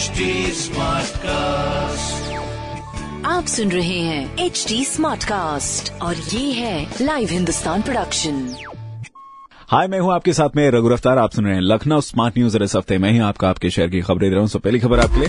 HD Smartcast. आप सुन रहे हैं एच डी स्मार्ट कास्ट और ये है लाइव हिंदुस्तान प्रोडक्शन हाय मैं हूँ आपके साथ में रघु रफ्तार। आप सुन रहे हैं लखनऊ स्मार्ट न्यूज़ और इस हफ़्ते मैं ही आपका आपके शहर की खबरें दे रहा हूँ। सो पहली खबर आपके लिए।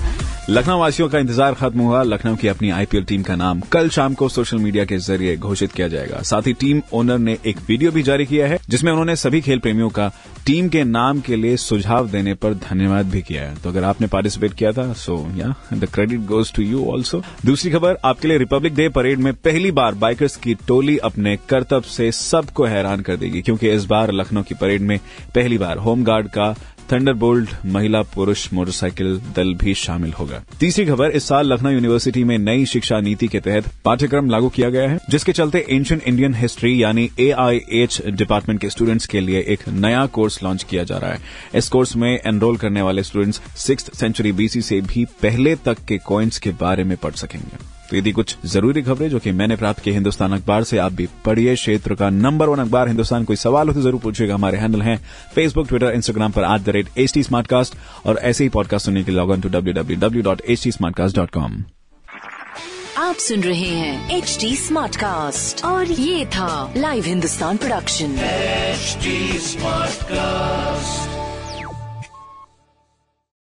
लखनऊ वासियों का इंतज़ार खत्म हुआ। लखनऊ की अपनी आईपीएल टीम का नाम कल शाम को सोशल मीडिया के ज़रिए घोषित किया जाएगा। साथ ही टीम ओनर ने एक वीडियो भी जारी किया है जिसमें उन्होंने सभी खेल प्रेमियों का टीम के नाम के लिए सुझाव देने पर धन्यवाद भी किया है। तो अगर आपने पार्टिसिपेट किया था so yeah the credit goes to you also दूसरी खबर, आपके लिए रिपब्लिक डे परेड में पहली बार बाइकर्स की टोली अपने करतब से सबको हैरान कर देगी, क्योंकि इस बार लखनऊ की परेड में पहली बार होमगार्ड का थंडरबोल्ट महिला पुरुष मोटरसाइकिल दल भी शामिल होगा। तीसरी खबर, इस साल लखनऊ यूनिवर्सिटी में नई शिक्षा नीति के तहत पाठ्यक्रम लागू किया गया है, जिसके चलते एंशियंट इंडियन हिस्ट्री यानी एआईएच डिपार्टमेंट के स्टूडेंट्स के लिए एक नया कोर्स लॉन्च किया जा रहा है। इस कोर्स में एनरोल करने वाले स्टूडेंट्स सिक्स सेंचुरी बीसी से भी पहले तक के कॉइन्स के बारे में पढ़ सकेंगे। तो यदि कुछ ज़रूरी खबरें जो कि मैंने प्राप्त की हिंदुस्तान अखबार से आप भी पढ़िए। क्षेत्र का नंबर वन अखबार हिंदुस्तान कोई सवाल हो तो ज़रूर पूछिएगा। हमारे हैंडल हैं फेसबुक ट्विटर इंस्टाग्राम पर at the rate H T और ऐसे ही पॉडकास्ट सुनने के लिए log on to W W W dot H T com आप सुन रहे हैं एच टी स्मार्ट कास्ट और ये था live Hindustan production HD Smartcast.